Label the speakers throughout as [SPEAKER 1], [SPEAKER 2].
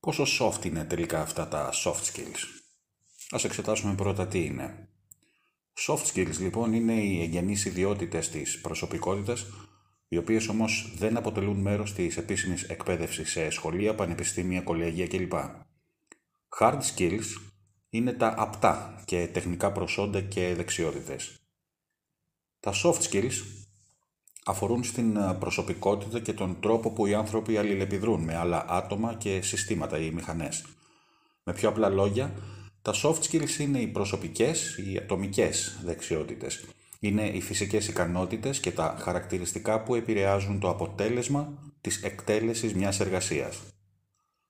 [SPEAKER 1] Πόσο soft είναι τελικά αυτά τα soft skills; Ας εξετάσουμε πρώτα τι είναι. Soft skills λοιπόν είναι οι εγγενείς ιδιότητες της προσωπικότητας, οι οποίες όμως δεν αποτελούν μέρος της επίσημης εκπαίδευσης σε σχολεία, πανεπιστήμια, κολέγια κλπ. Hard skills είναι τα απτά και τεχνικά προσόντα και δεξιότητες. Τα soft skills αφορούν στην ε, προσωπικότητα και τον τρόπο που οι άνθρωποι αλληλεπιδρούν με άλλα άτομα και συστήματα ή μηχανές. Με πιο απλά λόγια, τα soft skills είναι οι προσωπικές, οι ατομικές δεξιότητες. Είναι οι φυσικές ικανότητες και τα χαρακτηριστικά που επηρεάζουν το αποτέλεσμα της εκτέλεσης μιας εργασίας.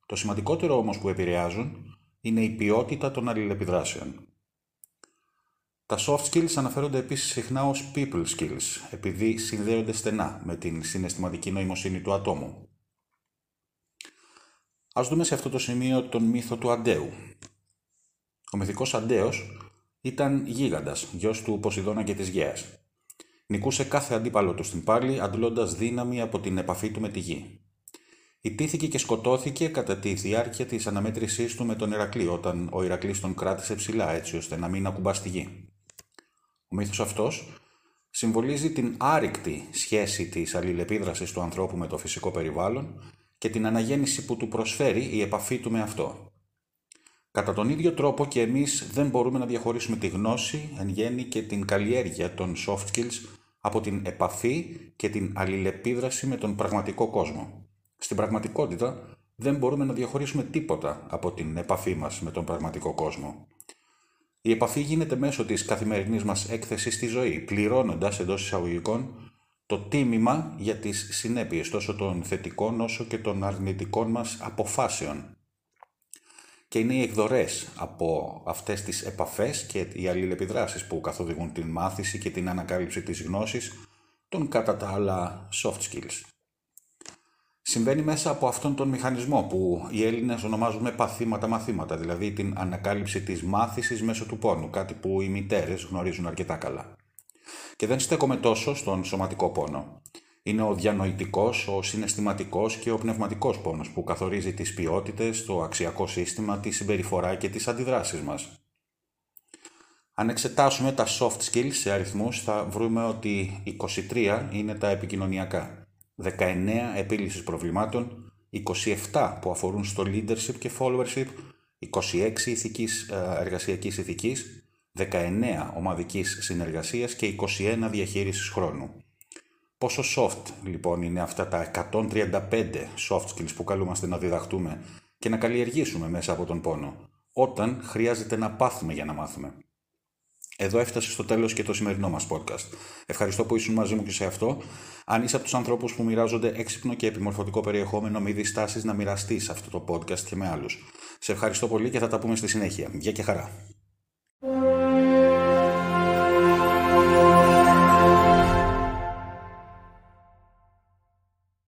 [SPEAKER 1] Το σημαντικότερο όμως που επηρεάζουν είναι η ποιότητα των αλληλεπιδράσεων. Τα soft skills αναφέρονται επίσης συχνά ως people skills, επειδή συνδέονται στενά με την συναισθηματική νοημοσύνη του ατόμου. Ας δούμε σε αυτό το σημείο τον μύθο του Αντέου. Ο μυθικός Αντέος ήταν γίγαντας, γιος του Ποσειδώνα και της Γέας. Νικούσε κάθε αντίπαλο του στην πάλη, αντλώντας δύναμη από την επαφή του με τη γη. Ιτήθηκε και σκοτώθηκε κατά τη διάρκεια της αναμέτρησής του με τον Ηρακλή, όταν ο Ηρακλής τον κράτησε ψηλά έτσι ώστε να μην ακουμπά στη γη. Ο μύθος αυτός συμβολίζει την άρρηκτη σχέση της αλληλεπίδρασης του ανθρώπου με το φυσικό περιβάλλον και την αναγέννηση που του προσφέρει η επαφή του με αυτό. Κατά τον ίδιο τρόπο και εμείς δεν μπορούμε να διαχωρίσουμε τη γνώση, εν γέννη και την καλλιέργεια των soft skills από την επαφή και την αλληλεπίδραση με τον πραγματικό κόσμο. Στην πραγματικότητα δεν μπορούμε να διαχωρίσουμε τίποτα από την επαφή μας με τον πραγματικό κόσμο. Η επαφή γίνεται μέσω της καθημερινής μας έκθεσης στη ζωή, πληρώνοντας εντός εισαγωγικών το τίμημα για τις συνέπειες τόσο των θετικών όσο και των αρνητικών μας αποφάσεων. Και είναι οι εκδορές από αυτές τις επαφές και οι αλληλεπιδράσεις που καθοδηγούν την μάθηση και την ανακάλυψη της γνώσης των κατά τα άλλα soft skills. Συμβαίνει μέσα από αυτόν τον μηχανισμό που οι Έλληνες ονομάζουμε παθήματα-μαθήματα, δηλαδή την ανακάλυψη της μάθησης μέσω του πόνου, κάτι που οι μητέρες γνωρίζουν αρκετά καλά. Και δεν στέκομαι τόσο στον σωματικό πόνο. Είναι ο διανοητικός, ο συναισθηματικός και ο πνευματικός πόνος που καθορίζει τις ποιότητες, το αξιακό σύστημα, τη συμπεριφορά και τις αντιδράσεις μας. Αν εξετάσουμε τα soft skills σε αριθμούς θα βρούμε ότι 23 είναι τα επικοινωνιακά. 19 επίλυσης προβλημάτων, 27 που αφορούν στο leadership και followership, 26 ηθικής, ε, εργασιακής ηθικής, 19 ομαδικής συνεργασίας και 21 διαχείρισης χρόνου. Πόσο soft λοιπόν είναι αυτά τα 135 soft skills που καλούμαστε να διδαχτούμε και να καλλιεργήσουμε μέσα από τον πόνο, όταν χρειάζεται να πάθουμε για να μάθουμε; Εδώ έφτασε στο τέλος και το σημερινό μας podcast. Ευχαριστώ που ήσουν μαζί μου και σε αυτό. Αν είσαι από τους ανθρώπους που μοιράζονται έξυπνο και επιμορφωτικό περιεχόμενο, μη διστάσεις να μοιραστείς αυτό το podcast και με άλλους. Σε ευχαριστώ πολύ και θα τα πούμε στη συνέχεια. Γεια και χαρά.